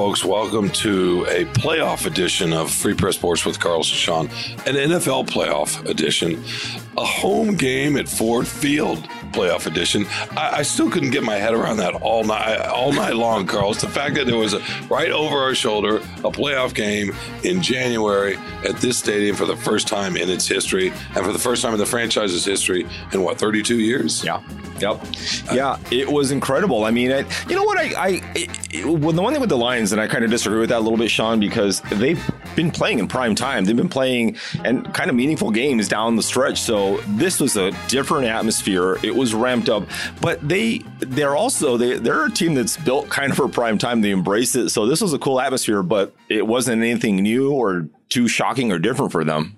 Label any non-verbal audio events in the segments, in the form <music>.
Folks, welcome to a playoff edition of Free Press Sports with Carlos and Shawn, an NFL playoff edition, a home game at Ford Field playoff edition. I, I, still couldn't get my head around that all night, all night long, Carlos. The fact that there was a, right over our shoulder a playoff game in January at this stadium for the first time in its history, and for the first time in the franchise's history in what 32 years. Yeah. Yep. Yeah, it was incredible. I mean, it, you know what? I, I it, well, the one thing with the Lions, and I kind of disagree with that a little bit, Shawn, because they've been playing in prime time. They've been playing and kind of meaningful games down the stretch. So this was a different atmosphere. It was ramped up, but they they're also they they're a team that's built kind of for prime time. They embrace it. So this was a cool atmosphere, but it wasn't anything new or too shocking or different for them.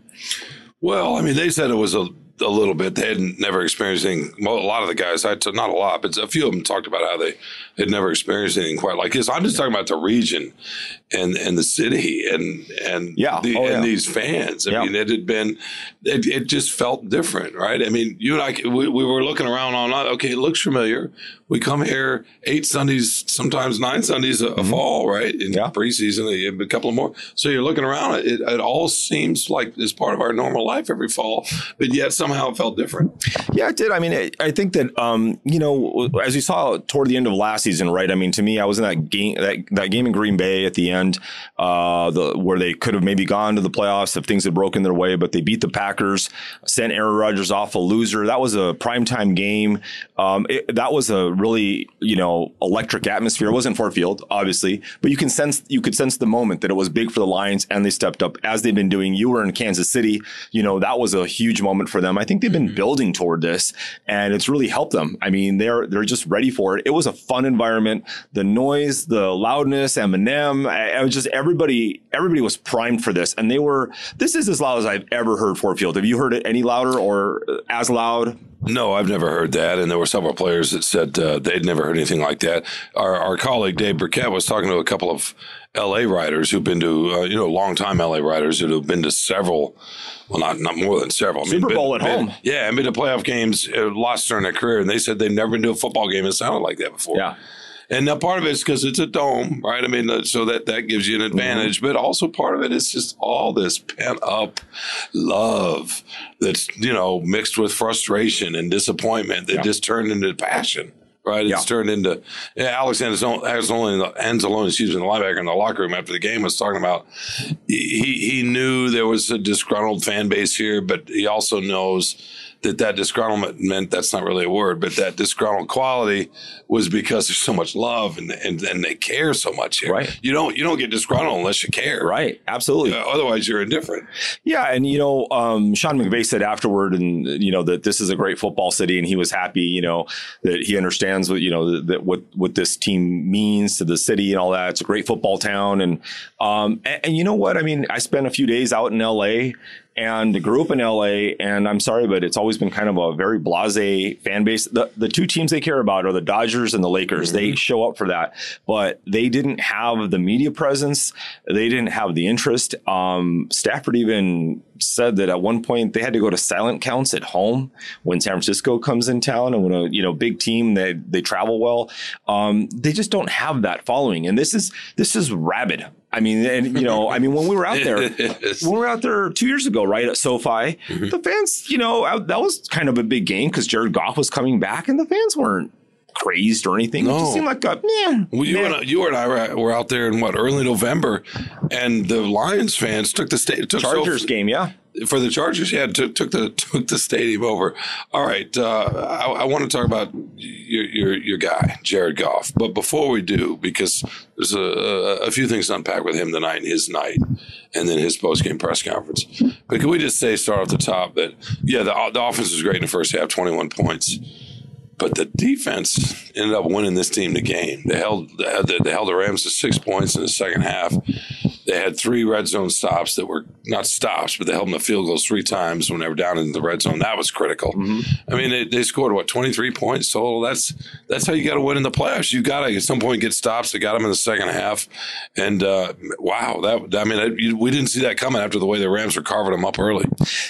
Well, I mean, they said it was a a little bit. They hadn't never experienced anything. A lot of the guys, I not a lot, but a few of them talked about how they had never experienced anything quite like this. I'm just talking about the region and and the city and and yeah, the, oh, and yeah. these fans. I Yeah. mean, it had been, it, it just felt different, right? I mean, you and I, we, we were looking around all night. Okay, it looks familiar. We come here eight Sundays, sometimes nine Sundays a, a fall, right? In Mm-hmm. Yeah. preseason, a, a couple of more. So you're looking around. It, it all seems like it's part of our normal life every fall, but yet somehow it felt different. Yeah, it did. I mean, I, I think that um, you know, as you saw toward the end of last season, right? I mean, to me, I was in that game that, that game in Green Bay at the end, uh, the where they could have maybe gone to the playoffs if things had broken their way, but they beat the Packers, sent Aaron Rodgers off a loser. That was a primetime game. Um, it, that was a really you know electric atmosphere. It wasn't Ford Field, obviously, but you can sense you could sense the moment that it was big for the Lions, and they stepped up as they've been doing. You were in Kansas City, you know that was a huge moment for them. I think they've been building toward this, and it's really helped them. I mean, they're they're just ready for it. It was a fun environment. The noise, the loudness, Eminem, I, I was just everybody everybody was primed for this, and they were. This is as loud as I've ever heard Ford Field. Have you heard it any louder or as loud? No, I've never heard that. And there were several players that said uh, they'd never heard anything like that. Our, our colleague Dave Birkett was talking to a couple of LA writers who've been to, uh, you know, longtime LA writers who have been to several, well, not not more than several. I Super been- Bowl at been- home. Yeah, and been to playoff games, uh, lost during their career. And they said they've never been to a football game that sounded like that before. Yeah. And now part of it is because it's a dome, right? I mean, uh, so that that gives you an advantage, but also part of it is just all this pent up love that's you know mixed with frustration and disappointment that just turned into passion. Right, it's Yeah. turned into yeah, Alex Anzalone, Anzalone, Anzalone, excuse me, the linebacker in the locker room after the game was talking about he he knew there was a disgruntled fan base here, but he also knows that that disgruntlement meant that's not really a word, but that disgruntled quality was because there's so much love and and, and they care so much here. Right. You don't you don't get disgruntled unless you care. Right. Absolutely. Uh, otherwise, you're indifferent. Yeah, and you know, um, Sean McVay said afterward, and you know that this is a great football city, and he was happy, you know, that he understands what you know that what what this team means to the city and all that. It's a great football town, and um, and, and you know what? I mean, I spent a few days out in L.A. and grew up in LA. And I'm sorry, but it's always been kind of a very blase fan base. The, the two teams they care about are the Dodgers and the Lakers. They show up for that, but they didn't have the media presence. They didn't have the interest. Um, Stafford even said that at one point they had to go to silent counts at home when San Francisco comes in town and when a you know big team they they travel well. Um, they just don't have that following, and this is this is rabid. I mean, and you know, I mean, when we were out there, <laughs> when we were out there two years ago, right at SoFi, mm-hmm. the fans, you know, out- that was kind of a big game because Jared Goff was coming back, and the fans weren't crazed or anything. It just seemed like a yeah. Well, you, and I, you and I were, were out there in what early November, and the Lions fans took the state took Chargers so, game, yeah. For the Chargers, yeah, took, took the <laughs> took the stadium over. All right, uh, I, I want to talk about your, your your guy Jared Goff, but before we do, because there's a, a, few things to unpack with him tonight his night, and then his post game press conference. But can we just say, start off the top, that yeah, the, the offense was great in the first half, 21 points. But the defense ended up winning this team the game. They held they held the, they held the Rams to six points in the second half. They had three red zone stops that were not stops, but they held them to field goals three times when they were down in the red zone. That was critical. Mm-hmm. I mean, they, they, scored what twenty three points total. That's that's how you got to win in the playoffs. You got to at some point get stops. They got them in the second half, and uh, wow, that I mean, I, we didn't see that coming after the way the Rams were carving them up early.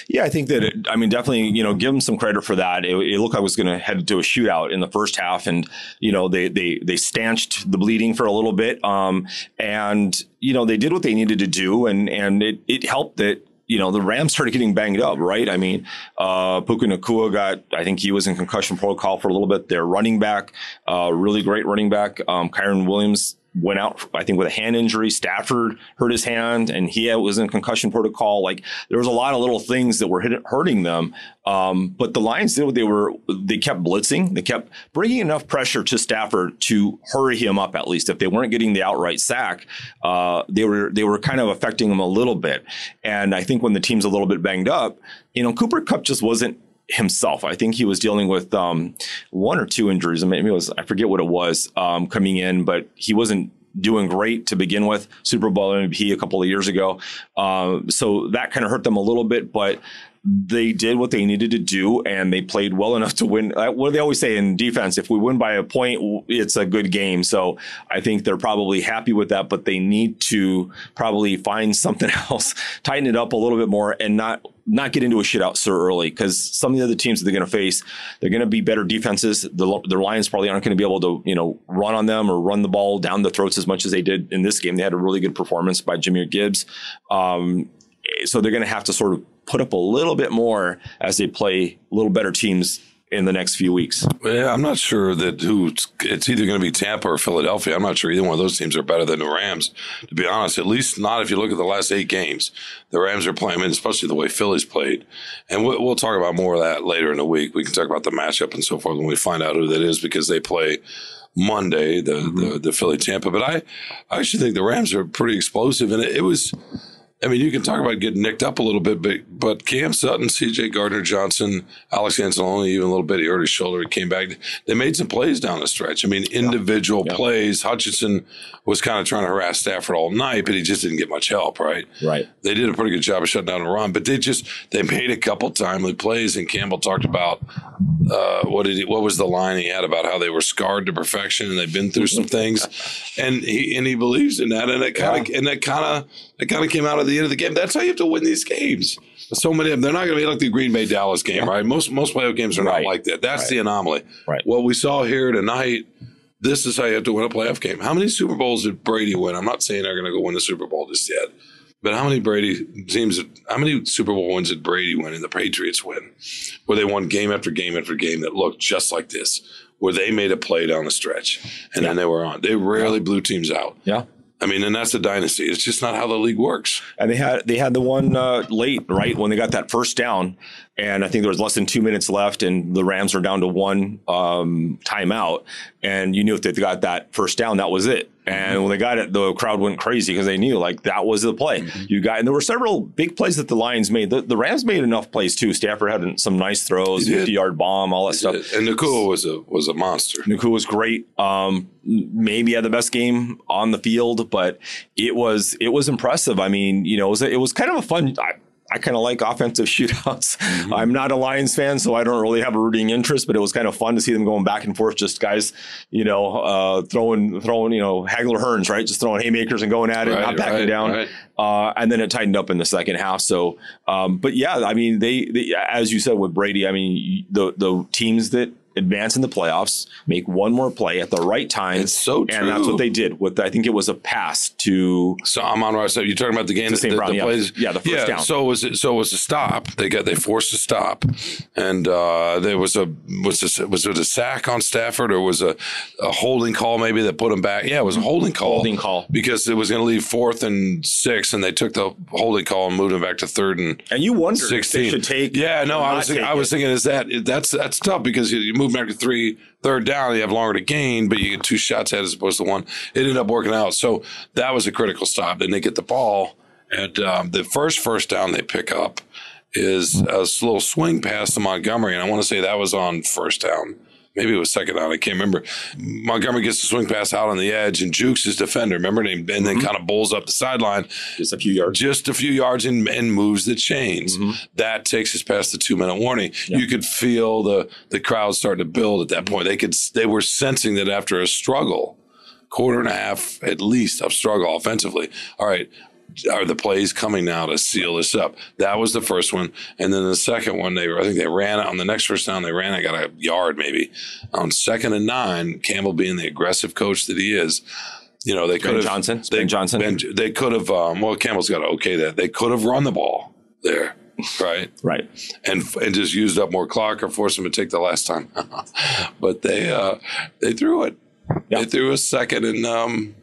Yeah, I think that it, I mean, definitely, you know, give them some credit for that. It, it looked like it was going to head to a shootout in the first half, and you know, they they they stanched the bleeding for a little bit, um, and you know, they did what they needed to do, and and it it helped that you know, the Rams started getting banged up, right? I mean, uh, Puka Nacua got, I think he was in concussion protocol for a little bit. Their running back, uh, really great running back, um, Kyren Williams went out, I think, with a hand injury. Stafford hurt his hand, and he was in concussion protocol. Like there was a lot of little things that were hurting them. Um, but the Lions did what they were. They kept blitzing. They kept bringing enough pressure to Stafford to hurry him up. At least if they weren't getting the outright sack, uh, they were they were kind of affecting him a little bit. And I think when the team's a little bit banged up, you know, Cooper Kupp just wasn't himself. I think he was dealing with um, one or two injuries. I mean, it was I forget what it was um, coming in, but he wasn't doing great to begin with. Super Bowl MVP a couple of years ago, uh, so that kind of hurt them a little bit, but. They did what they needed to do, and they played well enough to win. Uh, what do they always say in defense? If we win by a point, it's a good game. So I think they're probably happy with that, but they need to probably find <laughs> something else, tighten it up a little bit more, and not not get into a shootout so early because some of the other teams that they're going to face, they're going to be better defenses. The, the Lions probably aren't going to be able to, you know, run on them or run the ball down the throats as much as they did in this game. They had a really good performance by Jahmyr Gibbs. Um, so they're going to have to sort of put up a little bit more as they play a little better teams in the next few weeks. Yeah, I'm not sure that who it's either going to be Tampa or Philadelphia. I'm not sure either one of those teams are better than the Rams, to be honest. At least not if you look at the last eight games. The Rams are playing, especially the way Philly's played. And we'll, we'll talk about more of that later in the week. We can talk about the matchup and so forth when we find out who that is because they play Monday, the, mm-hmm. the, the Philly Tampa. But I, I actually think the Rams are pretty explosive, and it, it was I mean, you can talk about getting nicked up a little bit, but, but Cam Sutton, C.J. Gardner Johnson, Alex Anzalone, even a little bit. He hurt his shoulder. He came back. They made some plays down the stretch. I mean, individual yeah. plays. Hutchinson was kind of trying to harass Stafford all night, but he just didn't get much help. Right. Right. They did a pretty good job of shutting down the run, but they just they made a couple timely plays. And Campbell talked about uh, what did he, what was the line he had about how they were scarred to perfection and they've been through some things, and he and he believes in that, and it kind of yeah. and that kind of it kind of came out of the end of the game. That's how you have to win these games. So many of them, they're not going to be like the Green Bay Dallas game, right? Most most playoff games are right. not like that. That's right. the anomaly. Right. What we saw here tonight, this is how you have to win a playoff game. How many Super Bowls did Brady win? I'm not saying they're going to go win the Super Bowl just yet, but how many Brady teams? How many Super Bowl wins did Brady win and the Patriots win, where they won game after game after game that looked just like this? Where they made a play down the stretch and yeah. then they were on. They rarely yeah. blew teams out. Yeah. I mean, and that's a dynasty. It's just not how the league works. And they had they had the one uh, late, right when they got that first down, and I think there was less than two minutes left, and the Rams were down to one um, timeout, and you knew if they got that first down, that was it. And when they got it, the crowd went crazy because they knew like that was the play. Mm-hmm. You got, and there were several big plays that the Lions made. The, the Rams made enough plays too. Stafford had some nice throws, fifty yard bomb, all that stuff. And Nacua was a was a monster. Nacua was great. Um, maybe had the best game on the field, but it was it was impressive. I mean, you know, it was, it was kind of a fun. I, I kind of like offensive <laughs> shootouts. Mm-hmm. I'm not a Lions fan, so I don't really have a rooting interest, but it was kind of fun to see them going back and forth, just guys, you know, uh, throwing, throwing, you know, Hagler Hearns, right? Just throwing haymakers and going at it, right, not backing right, down. Right. Uh, and then it tightened up in the second half. So, um, but yeah, I mean, they, they, as you said with Brady, I mean, the, the teams that advance in the playoffs, make one more play at the right time. It's so true. And that's what they did with, I think it was a pass to, So I'm on right. So you're talking about the game, The St. Brown, yeah. plays- Yeah, the first down. So was it? So it was a stop. They got they forced a stop, and uh, there was a was this, was it a sack on Stafford or was a, a holding call maybe that put him back? Yeah, it was a holding call. Holding call. because it was going to leave fourth and six, and they took the holding call and moved him back to third and and you wonder if they 16 should take. yeah no i was thinking, i was thinking is that that's that's tough because you, you move back to three third down you have longer to gain but you get two shots at it as opposed to one. It ended up working out. So that was a critical stop. Then they get the ball and um, the first first down they pick up is a little swing pass to montgomery and i want to say that was on first down Maybe it was second down. I can't remember. Montgomery gets the swing pass out on the edge and jukes his defender. Remember, and, and then mm-hmm. kind of bowls up the sideline just a few yards. just a few yards and, and moves the chains. Mm-hmm. That takes us past the two minute warning. You could feel the the crowd starting to build at that point. They could they were sensing that after a struggle, quarter and a half at least of struggle offensively. All right. Are the plays coming now to seal this up? That was the first one, and then the second one. They were, I think they ran on the next first down. They ran. I got a yard maybe on second and nine. Campbell being the aggressive coach that he is, you know they could have Johnson? They, Ben Johnson? Ben, they could have. Um, well, Campbell's got to okay that. They could have run the ball there, right? <laughs> Right. and and just used up more clock or forced them to take the last time. <laughs> but they uh, they threw it. Yeah. They threw a second and um,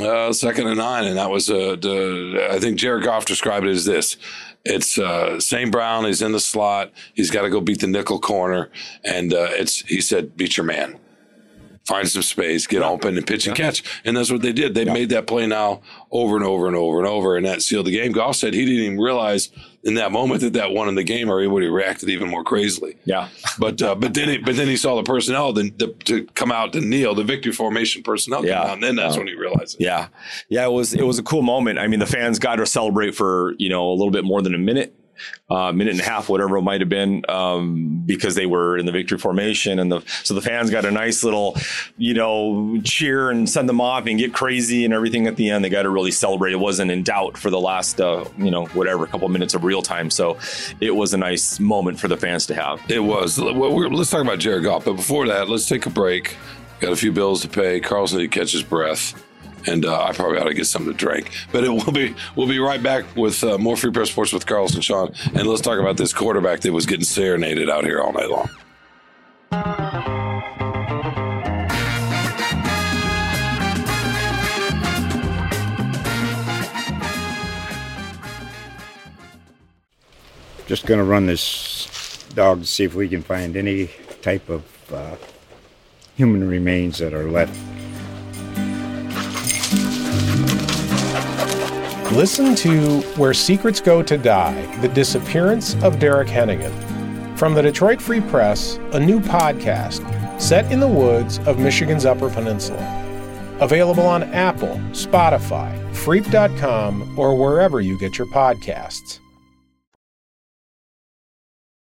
uh, second and nine, and that was uh, the, I think Jared Goff described it as this. It's uh, St. Brown. He's in the slot. He's got to go beat the nickel corner, and uh, it's he said, "Beat your man." Find some space, get open, and pitch and catch, and that's what they did. They made that play now over and over and over and over, and that sealed the game. Goff said he didn't even realize in that moment that that won in the game, or he would have reacted even more crazily. Yeah. But uh, but then he, but then he saw the personnel then the, to come out to kneel the victory formation personnel Yeah. out, and then that's when he realized it. Yeah, yeah, it was it was a cool moment. I mean, the fans got to celebrate for you know a little bit more than a minute, uh, minute and a half, whatever it might have been, um, because they were in the victory formation, and the so the fans got a nice little you know cheer and send them off and get crazy and everything at the end. They got to really celebrate. It wasn't in doubt for the last uh, you know whatever couple minutes of real time. So it was a nice moment for the fans to have. It was. Well, let's talk about Jared Goff, but before that, let's take a break. Got a few bills to pay. Carlson need to catch his breath. And uh, I probably ought to get something to drink, but it will be. We'll be right back with uh, more free press sports with Carlos and Shawn, and let's talk about this quarterback that was getting serenaded out here all night long. Just to run this dog to see if we can find any type of uh, human remains that are left. Listen to Where Secrets Go to Die The Disappearance of Derek Hennigan. From the Detroit Free Press, a new podcast set in the woods of Michigan's Upper Peninsula. Available on Apple, Spotify, Freep.com, or wherever you get your podcasts.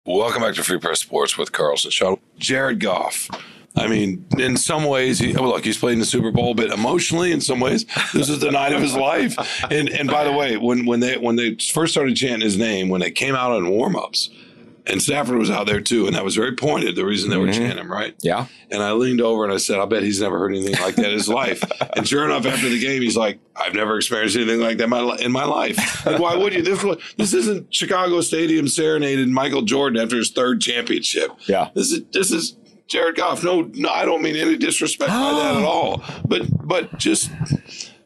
Welcome back to Free Press Sports with Carlson Shawn. Jared Goff. I mean, in some ways, he, well, look, he's played in the Super Bowl, but emotionally, in some ways, this is the night of his life. And and by the way, when when they when they first started chanting his name, when they came out on warmups, and Stafford was out there too, and that was very pointed. The reason they were mm-hmm. chanting him, right? Yeah. And I leaned over and I said, I bet he's never heard anything like that in his life. <laughs> And sure enough, after the game, he's like, I've never experienced anything like that in my, in my life. And why would you? This, was- this isn't Chicago Stadium serenaded Michael Jordan after his third championship. Yeah. This is this is Jared Goff. No, no, I don't mean any disrespect by that at all. But but just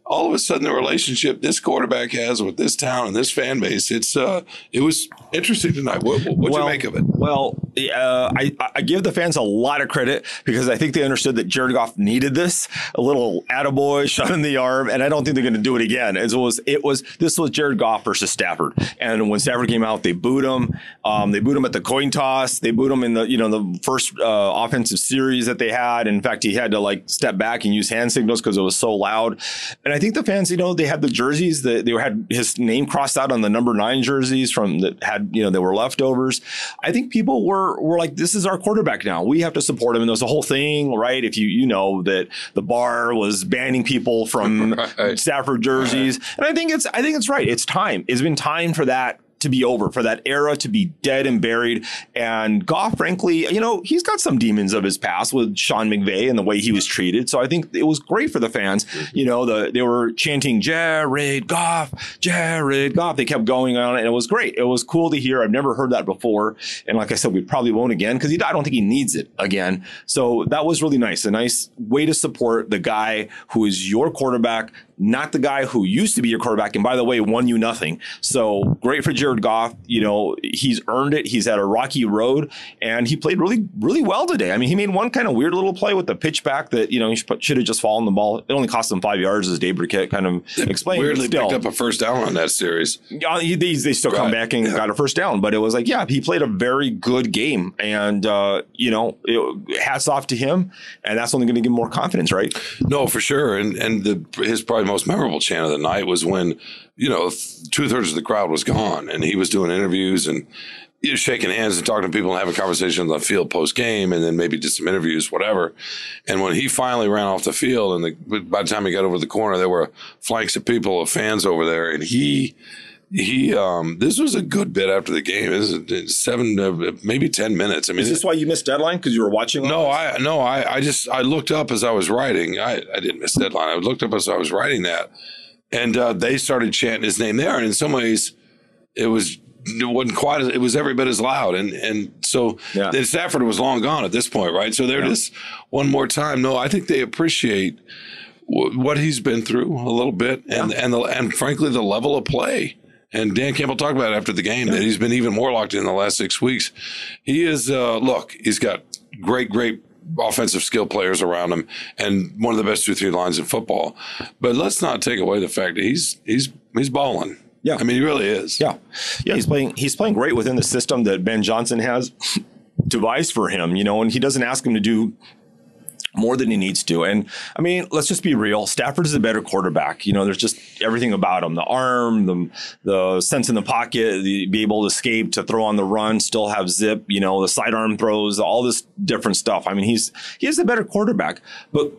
all of a sudden the relationship this quarterback has with this town and this fan base, it's uh it was interesting tonight. What what you make of it? Well, uh, I, I give the fans a lot of credit because I think they understood that Jared Goff needed this a little attaboy <laughs> shot in the arm, and I don't think they're going to do it again. It was, it was this was Jared Goff versus Stafford, and when Stafford came out, they booed him. Um, they booed him at the coin toss. They booed him in the you know the first uh, offensive series that they had. In fact, he had to like step back and use hand signals because it was so loud. And I think the fans, you know, they had the jerseys that they had his name crossed out on the number nine jerseys from that had you know they were leftovers. I think people were were like, this is our quarterback now. We have to support him. And there's a whole thing, right? If you you know that the bar was banning people from <laughs> Right. Stafford jerseys, and I think it's I think it's right. It's time. It's been time for that to be over, for that era to be dead and buried. And Goff, frankly, you know, he's got some demons of his past with Sean McVay and the way he was treated. So I think it was great for the fans. You know, the they were chanting Jared Goff, Jared Goff. They kept going on, and it was great. It was cool to hear. I've never heard that before, and like I said, we probably won't again because I don't think he needs it again. So that was really nice. A nice way to support the guy who is your quarterback not the guy who used to be your quarterback and by the way won you nothing. So great for Jared Goff. You know, he's earned it. He's had a rocky road and he played really, really well today. I mean, he made one kind of weird little play with the pitch back that, you know, he should have just fallen the ball. It only cost him five yards as Dave Birkett kind of explained. Weirdly still, picked up a first down on that series. Yeah, they, they still right. come back and yeah. got a first down, but it was like, yeah, he played a very good game and, uh, you know, it, hats off to him. And that's only going to give him more confidence, right? No, for sure. And, and the, his probably most memorable chant of the night was when, you know, two thirds of the crowd was gone and he was doing interviews and you know, shaking hands and talking to people and having conversations on the field post game and then maybe did some interviews, whatever. And when he finally ran off the field and the, by the time he got over the corner, there were flanks of people, of fans over there. And he, he um this was a good bit after the game. This is seven uh, maybe 10 minutes. I mean is this why you missed deadline? Because you were watching no i no I, I just i looked up as i was writing. I i didn't miss deadline. I looked up as i was writing that. And uh, they started chanting his name there. And in some ways it was it wasn't quite as, it was every bit as loud. And and so yeah. stafford was long gone at this point right? So they're yeah. just one more time. No i think they appreciate what he's been through a little bit and yeah. and the, and frankly the level of play and Dan Campbell talked about it after the game yeah. that he's been even more locked in the last six weeks. He is, uh, look, he's got great, great offensive skill players around him and one of the best two three lines in football. But let's not take away the fact that he's he's he's balling. Yeah, I mean he really is. Yeah, yeah, he's playing he's playing great within the system that Ben Johnson has devised for him. You know, and he doesn't ask him to do more than he needs to. And I mean, let's just be real. Stafford is a better quarterback. You know, there's just everything about him: the arm, the the sense in the pocket, the be able to escape, to throw on the run, still have zip. You know, the sidearm throws, all this different stuff. I mean, he's he is the better quarterback, but.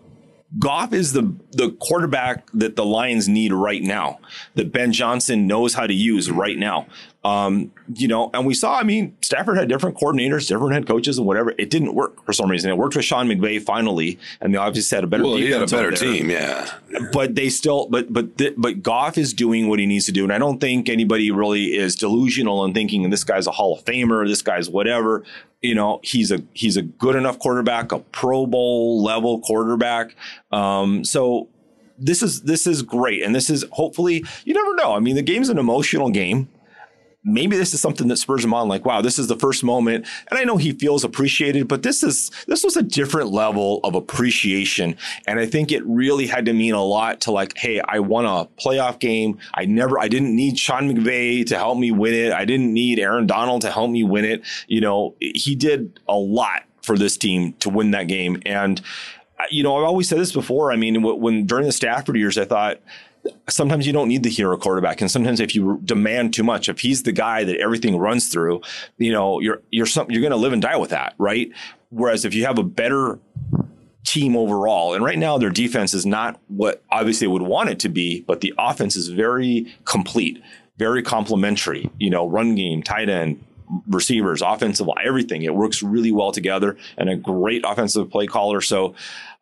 Goff is the the quarterback that the Lions need right now. That Ben Johnson knows how to use right now. Um, you know, and we saw, I mean, Stafford had different coordinators, different head coaches, and whatever. It didn't work for some reason. It worked with Sean McVay finally, and they obviously had a better. Well, he had a better team, yeah. But they still, but but but Goff is doing what he needs to do, and I don't think anybody really is delusional in thinking this guy's a Hall of Famer, this guy's whatever. You know, he's a he's a good enough quarterback, a Pro Bowl level quarterback. Um, so this is this is great, and this is hopefully you never know. I mean, the game's an emotional game maybe this is something that spurs him on like wow this is the first moment. And i know he feels appreciated but this is this was a different level of appreciation. And i think it really had to mean a lot to like hey i won a playoff game. I never i didn't need sean mcvay to help me win it. I didn't need aaron donald to help me win it. You know he did a lot for this team to win that game. And you know i've always said this before. I mean when during the stafford years i thought sometimes you don't need the hero quarterback. And sometimes if you demand too much, if he's the guy that everything runs through, you know, you're, you're something, you're going to live and die with that. Right. Whereas if you have a better team overall, and right now their defense is not what obviously would want it to be, but the offense is very complete, very complementary, you know, run game, tight end, receivers, offensive, everything. It works really well together and a great offensive play caller. So,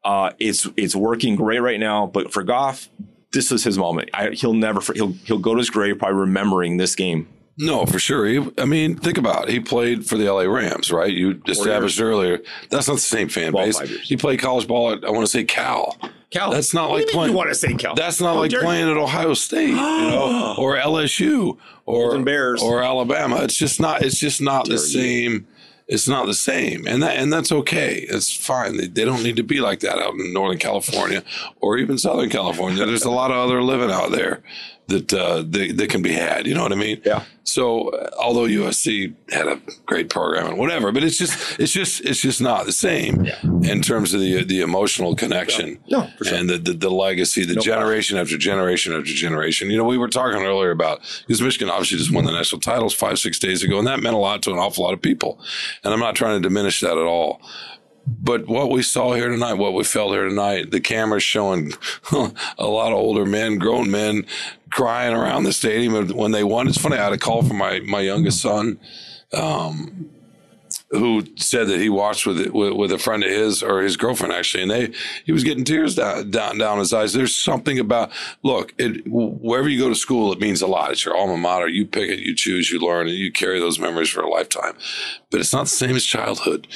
uh, it's, it's working great right now, but for Goff, this was his moment. I, he'll never he'll he'll go to his grave probably remembering this game. No, for sure. He, I mean, think about it. He played for the LA Rams, right? You established earlier. That's not the same fan base. He played college ball at I want to say Cal. Cal. That's not what like playing. You want to say Cal? That's not oh, like playing at Ohio State, you know, <gasps> or LSU, or Bears, or Alabama. It's just not. It's just not the same it's not the same, and that and that's okay. It's fine. They, they don't need to be like that out in Northern California or even Southern California. There's a lot of other living out there that uh, they, they can be had. You know what I mean? Yeah. So uh, although USC had a great program and whatever, but it's just it's just it's just not the same yeah. in terms of the the emotional connection yeah. no, sure. and the, the, the legacy, the no generation problem. after generation after generation. You know, we were talking earlier about because Michigan obviously just won the national titles five six days ago, and that meant a lot to an awful lot of people. And I'm not trying to diminish that at all but what we saw here tonight, what we felt here tonight, the cameras showing a lot of older men, grown men crying around the stadium when they won. It's funny. I had a call from my my youngest son. Um, who said that he watched with, with, with a friend of his or his girlfriend actually, and they he was getting tears down down down his eyes. There's something about look, it, wherever you go to school, it means a lot. It's your alma mater. You pick it, you choose, you learn, and you carry those memories for a lifetime. But it's not the same as childhood.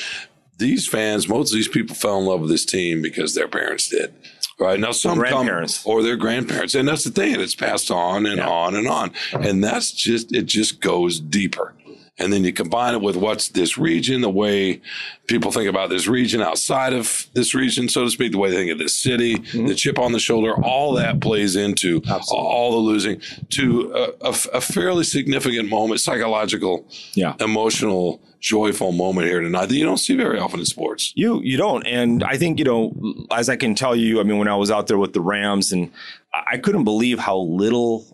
These fans, most of these people fell in love with this team because their parents did. Right now, some grandparents come, or their grandparents, and that's the thing. It's passed on and yeah. on and on, and that's just it. Just goes deeper and then you combine it with what's this region, the way people think about this region outside of this region, so to speak, the way they think of this city, mm-hmm. the chip on the shoulder, all that plays into Absolutely. all the losing to a, a, a, fairly significant moment, psychological, yeah. emotional, joyful moment here tonight that you don't see very often in sports. You you don't, and I think you know, as I can tell you, I mean, when I was out there with the Rams, and I couldn't believe how little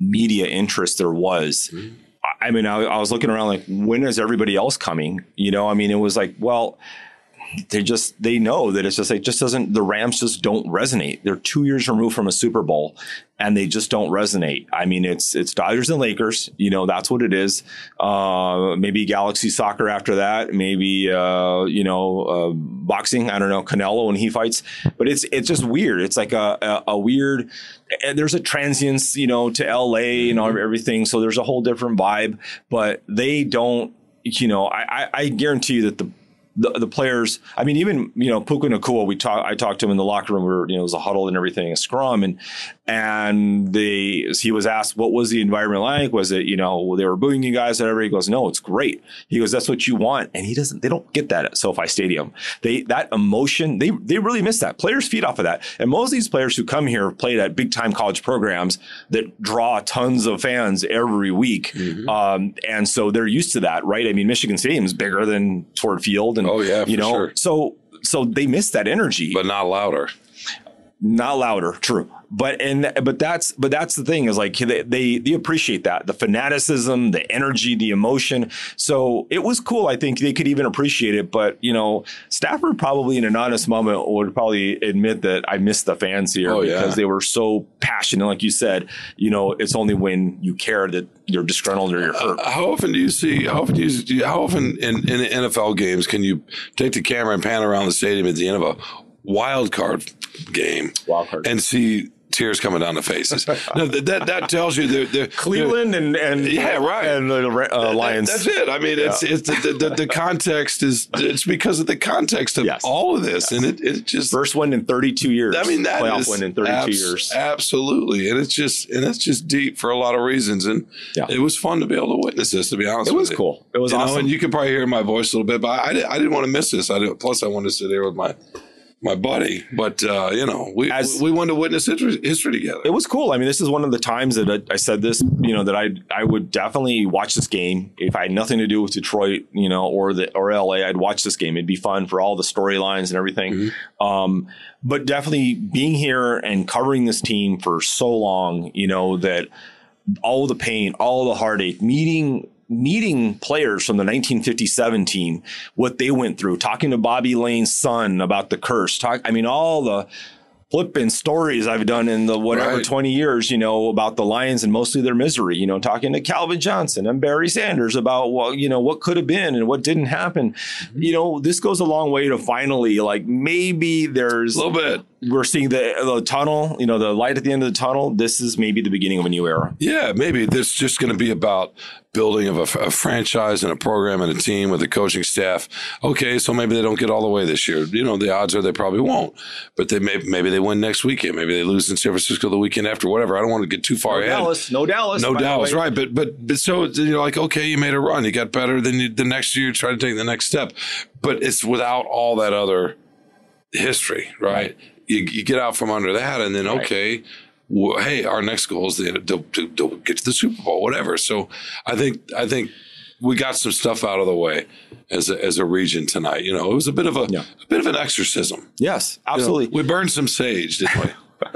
media interest there was. Mm-hmm I mean, I, I was looking around like, when is everybody else coming? You know, I mean, it was like, well, they just they know that it's just like just doesn't the Rams just don't resonate. They're two years removed from a Super Bowl, and they just don't resonate. I mean, it's it's Dodgers and Lakers. You know, that's what it is. Uh, maybe Galaxy Soccer after that. Maybe uh, you know uh, boxing. I don't know Canelo when he fights. But it's it's just weird. It's like a a, a weird. There's a transience, you know, to LA and everything. So there's a whole different vibe. But they don't. You know, I, I guarantee you that the the, the players, I mean, even, you know, Puka Nacua, we talked, I talked to him in the locker room where, you know, it was a huddle and everything, a scrum. And, and they, he was asked, what was the environment like? Was it, you know, they were booing you guys, whatever. He goes, no, it's great. He goes, that's what you want. And he doesn't, they don't get that at SoFi Stadium. They, that emotion, they, they really miss that. Players feed off of that. And most of these players who come here have played at big time college programs that draw tons of fans every week. Mm-hmm. Um, and so they're used to that, right? I mean, Michigan Stadium is bigger than Ford Field. And, oh, yeah, you know, sure. so, so they miss that energy, but not louder not louder true. But and but that's but that's the thing is like they, they, they appreciate that the fanaticism the energy the emotion. So it was cool i think they could even appreciate it but you know stafford probably in an honest moment would probably admit that i missed the fans here oh, because yeah. they were so passionate. Like you said you know it's only when you care that you're disgruntled or you're hurt. Uh, how often do you see how often do you how often in, in nfl games can you take the camera and pan around the stadium at the end of a wild card game wild card. and see tears coming down the faces. <laughs> no, that that tells you the, the Cleveland and and yeah, right, and the uh, Lions. That, that's it. I mean, it's yeah. it's the, the, the, context is it's because of the context of yes. all of this, yes. and it, it just first one in 32 years. I mean, that playoff is win in 32 abs- years. Absolutely, and it's just and it's just deep for a lot of reasons, and yeah. it was fun to be able to witness this. To be honest, it was you. cool. It was you awesome, know, and you could probably hear my voice a little bit, but I, I didn't want to miss this. I didn't, plus I wanted to sit there with my my buddy. But uh, you know, we As, we wanted to witness history, history, together. It was cool. I mean, this is one of the times that I, I, said this. You know, that I I would definitely watch this game if I had nothing to do with Detroit, you know, or the or LA. I'd watch this game. It'd be fun for all the storylines and everything. Mm-hmm. Um, but definitely being here and covering this team for so long, you know, that all the pain, all the heartache, meeting meeting players from the 1957 team, what they went through, talking to Bobby Layne's son about the curse, talk, I mean, all the flipping stories I've done in the whatever right. 20 years, you know, about the Lions and mostly their misery, you know, talking to Calvin Johnson and Barry Sanders about what, you know, what could have been and what didn't happen. Mm-hmm. You know, this goes a long way to finally like maybe there's a little bit we're seeing the, the tunnel, you know, the light at the end of the tunnel. This is maybe the beginning of a new era. Yeah, maybe this is just going to be about building of a, a, franchise and a program and a team with a coaching staff. Okay, so maybe they don't get all the way this year. You know, the odds are they probably won't, but they may maybe they win next weekend. Maybe they lose in San Francisco the weekend after. Whatever. I don't want to get too far no ahead. Dallas, no Dallas, no Dallas. Right, but but but so you're like, okay, you made a run, you got better. Then you, the next year, you try to take the next step, but it's without all that other history, right? right you, you get out from under that, and then right. okay, well, hey, our next goal is to, to, to, get to the Super Bowl, whatever. So I think I think we got some stuff out of the way as a, as a region tonight. You know, it was a bit of a, yeah. a bit of an exorcism. Yes, absolutely. You know, we burned some sage, didn't we? <laughs>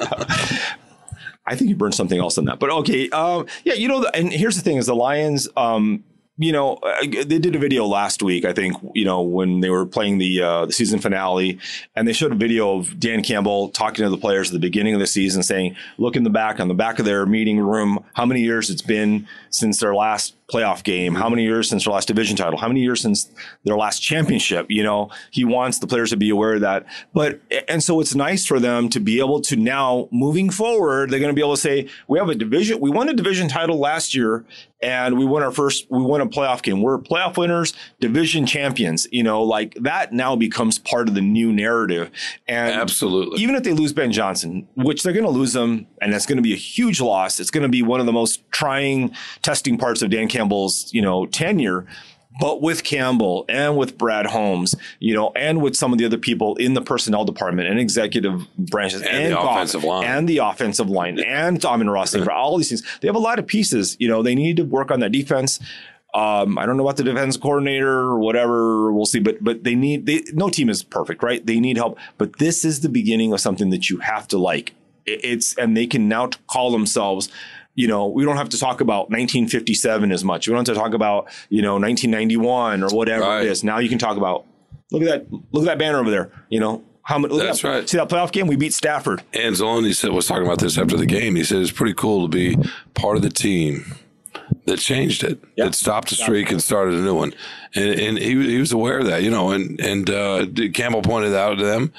I think you burned something else in that, but okay. Um, yeah, you know, and here's the thing: is the Lions. Um, you know, uh, they did a video last week, I think, you know, when they were playing the uh, the season finale, and they showed a video of Dan Campbell talking to the players at the beginning of the season, saying, "Look in the back on the back of their meeting room, how many years it's been since their last playoff game, how many years since their last division title, how many years since their last championship." You know, he wants the players to be aware of that. But and so it's nice for them to be able to now moving forward, they're going to be able to say, "We have a division, we won a division title last year, and we won our first, we won a playoff game. We're playoff winners, division champions. You know, like that now becomes part of the new narrative. And Absolutely. even if they lose Ben Johnson, which they're going to lose him, and that's going to be a huge loss. It's going to be one of the most trying testing parts of Dan Campbell's, you know, tenure. But with Campbell and with Brad Holmes, you know, and with some of the other people in the personnel department and executive branches And the Goff offensive line. and the offensive line and Dominic Rossi for all these things, they have a lot of pieces. You know, they need to work on that defense. Um, I don't know about the defense coordinator or whatever. We'll see, but but they need they no team is perfect, right? They need help, but this is the beginning of something that you have to like. It- It's and they can now call themselves. You know, we don't have to talk about 1957 as much. We don't have to talk about you know 1991 or whatever Right. it is. Now you can talk about look at that look at that banner over there. You know how many? That's that, right. See that playoff game? We beat Stafford. And Anzalone said was talking about this after the game. He said it's pretty cool to be part of the team that changed it, Yeah. that stopped the streak and started a new one. And, and he he was aware of that, you know. And and uh, Campbell pointed out to them.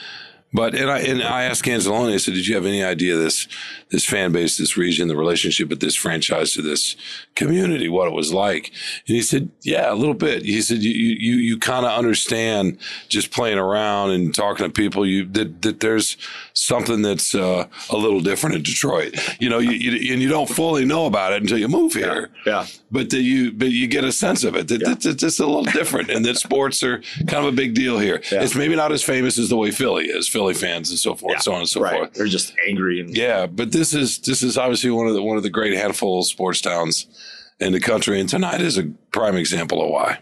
But and I and I asked Anzalone. I said, "Did you have any idea this this fan base, this region, the relationship with this franchise to this community, what it was like?" And he said, "Yeah, a little bit." He said, "You you you kind of understand just playing around and talking to people. You that that there's something that's uh, a little different in Detroit. You know, you, you and you don't fully know about it until you move here. Yeah. But that you but you get a sense of it that that it's a little <laughs> different, and that sports are kind of a big deal here. Yeah. It's maybe not as famous as the way Philly is, Philly fans and so forth, so on and so right. forth. They're just angry and Yeah, but this is this is obviously one of the one of the great handful of sports towns in the country, and tonight is a prime example of why.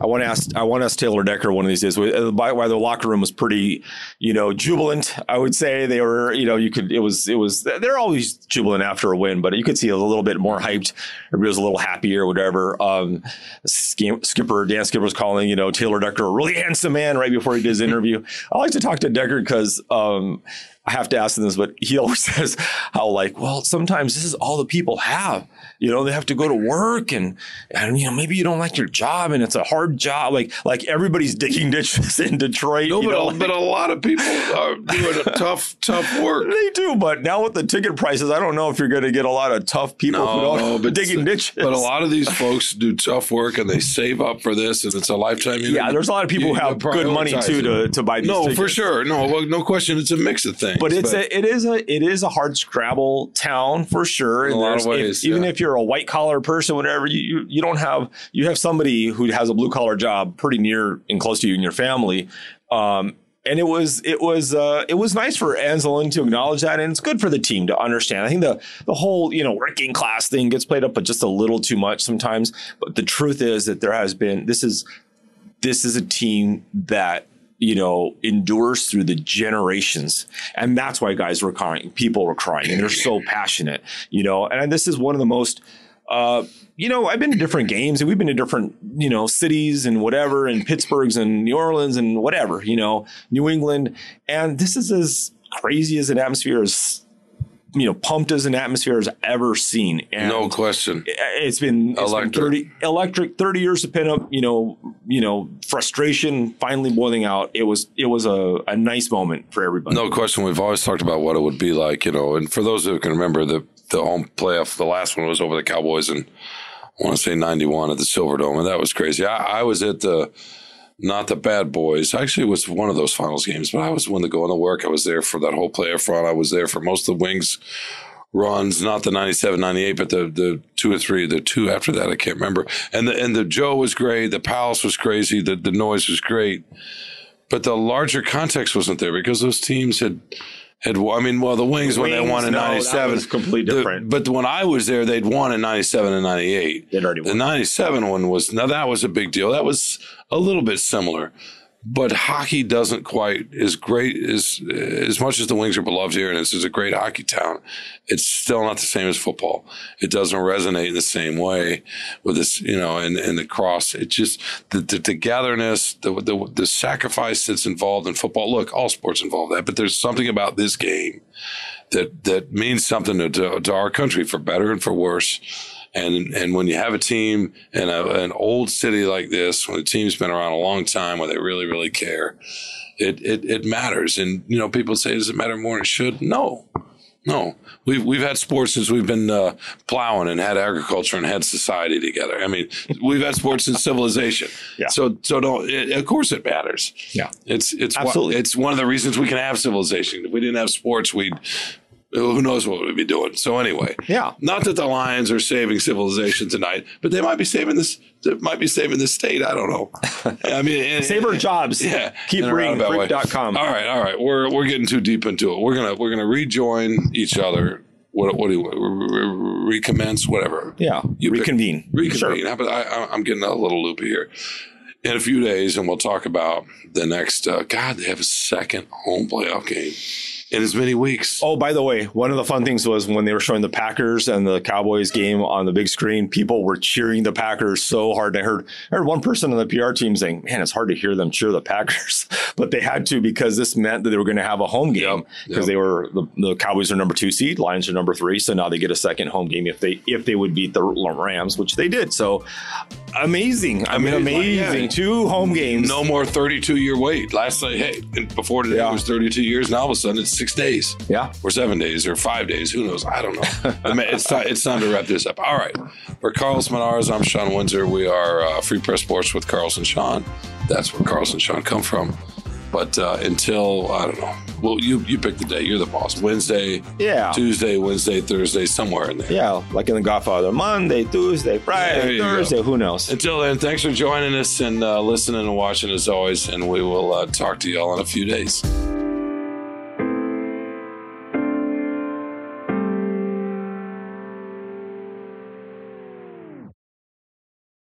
I want to ask. I want to ask Taylor Decker one of these days. By why the locker room was pretty, you know, jubilant. I would say they were. You know, you could. It was. It was. They're always jubilant after a win, but you could see a little bit more hyped. Everybody was a little happier, whatever. Um, Skipper Dan Skipper was calling. You know, Taylor Decker a really handsome man right before he did his <laughs> interview. I like to talk to Decker because. Um, I have to ask him this, but he <laughs> always says how like, well, sometimes this is all the people have. You know, they have to go to work and and you know maybe you don't like your job and it's a hard job. Like like everybody's digging ditches <laughs> in Detroit. No, you but, know, a, like- but a lot of people are doing a <laughs> tough, tough work. they do, but now with the ticket prices, I don't know if you're going to get a lot of tough people who don't <laughs> but digging ditches. But a lot of these folks do tough work and they save up for this, and it's a lifetime. yeah, there's a lot of people you- who have good money too to, to buy these No, tickets. for sure. No, well, no question. It's a mix of things. But it's a it is a it is a hard scrabble town for sure. In a lot of there's- if- ways, even if you're a white collar person, whatever, you, you you don't have you have somebody who has a blue collar job pretty near and close to you and your family. Um, and it was it was uh, it was nice for Anzalone to acknowledge that, and it's good for the team to understand. I think the the whole you know working class thing gets played up, but just a little too much sometimes. But the truth is that there has been this is this is a team that you know endures through the generations and that's why guys were crying people were crying and they're so passionate you know and this is one of the most uh, you know, I've been to different games and we've been to different, you know, cities and whatever, and Pittsburgh's and New Orleans and whatever, you know, New England. And this is as crazy as an atmosphere as, you know, pumped as an atmosphere as ever seen. And no question. it's been, it's been Electric. 30 electric 30 years of pin up you know you know frustration finally boiling out it was it was a, a nice moment for everybody No question. We've always talked about what it would be like, you know. And for those who can remember, the the home playoff, the last one was over the Cowboys, and I want to say '91 at the Silverdome, and that was crazy. I, I was at the not the Bad Boys. Actually, it was one of those finals games, but I was one to go into work. I was there for that whole playoff run. I was there for most of the Wings runs, not the 97, 98, but the the two or three, the two after that, I can't remember. And the and the Joe was great. The Palace was crazy. The the noise was great but the larger context wasn't there because those teams had had won- I mean, well, the Wings, when they won in no, that '97 was completely the- different. but when I was there, they'd won in '97 and '98. They'd already The '97 one was now that was a big deal. That was a little bit similar, but hockey doesn't quite as great as as much as the Wings are beloved here, and this is a great hockey town. It's still not the same as football. It doesn't resonate in the same way with this, you know, and and the cross. It just the the togetherness, the the the sacrifice that's involved in football. Look, all sports involve that, but there's something about this game that that means something to, to, to our country for better and for worse. And and when you have a team in a, an old city like this, when the team's been around a long time, where they really really care, it it, it matters. And you know, people say, does it matter more than it should? No, no. We've we've had sports since we've been uh, plowing and had agriculture and had society together. I mean, we've had sports since civilization. Yeah. So so don't. It, of course, it matters. Yeah. It's it's Absolutely. One, it's one of the reasons we can have civilization. If we didn't have sports, we'd who knows what we'd be doing. So anyway, Yeah. Not that the Lions are saving civilization tonight, but they might be saving this. They might be saving the state. I don't know. <laughs> I mean, and- Save our jobs. yeah, Keep reading freep.com. All right, all right. We're we're getting too deep into it. We're gonna we're gonna rejoin each other. What what do you re- re- recommence? Whatever. Yeah. You pick- Reconvene. Reconvene. Sure. I, I'm getting a little loopy here. In a few days, and we'll talk about the next. Uh, God, they have a second home playoff game in as many weeks. Oh, by the way, one of the fun things was when they were showing the Packers and the Cowboys game on the big screen, people were cheering the Packers so hard. I heard I heard one person on the PR team saying, "Man, it's hard to hear them cheer the Packers," <laughs> but they had to because this meant that they were going to have a home game Yep, because yep. they were the, the Cowboys are number two seed, Lions are number three, so now they get a second home game if they if they would beat the Rams, which they did. So amazing! I mean, Amazing. Yeah. Two home games. No more 32 year wait. Last night, hey, before today Yeah. it was 32 years. Now all of a sudden it's six days. Yeah. or seven days or five days. Who knows? I don't know. <laughs> I mean, it's time, it's time to wrap this up. All right. For Carlos Monarrez, I'm Shawn Windsor. We are uh, Free Press Sports with Carlos and Shawn. That's where Carlos and Shawn come from. But uh, until I don't know. Well, you you pick the day. You're the boss. Wednesday, Yeah. Tuesday, Wednesday, Thursday, somewhere in there. Yeah, like in The Godfather, Monday, Tuesday, Friday, you go. Thursday. Who knows? Until then, thanks for joining us and uh, listening and watching as always. And we will uh, talk to y'all in a few days.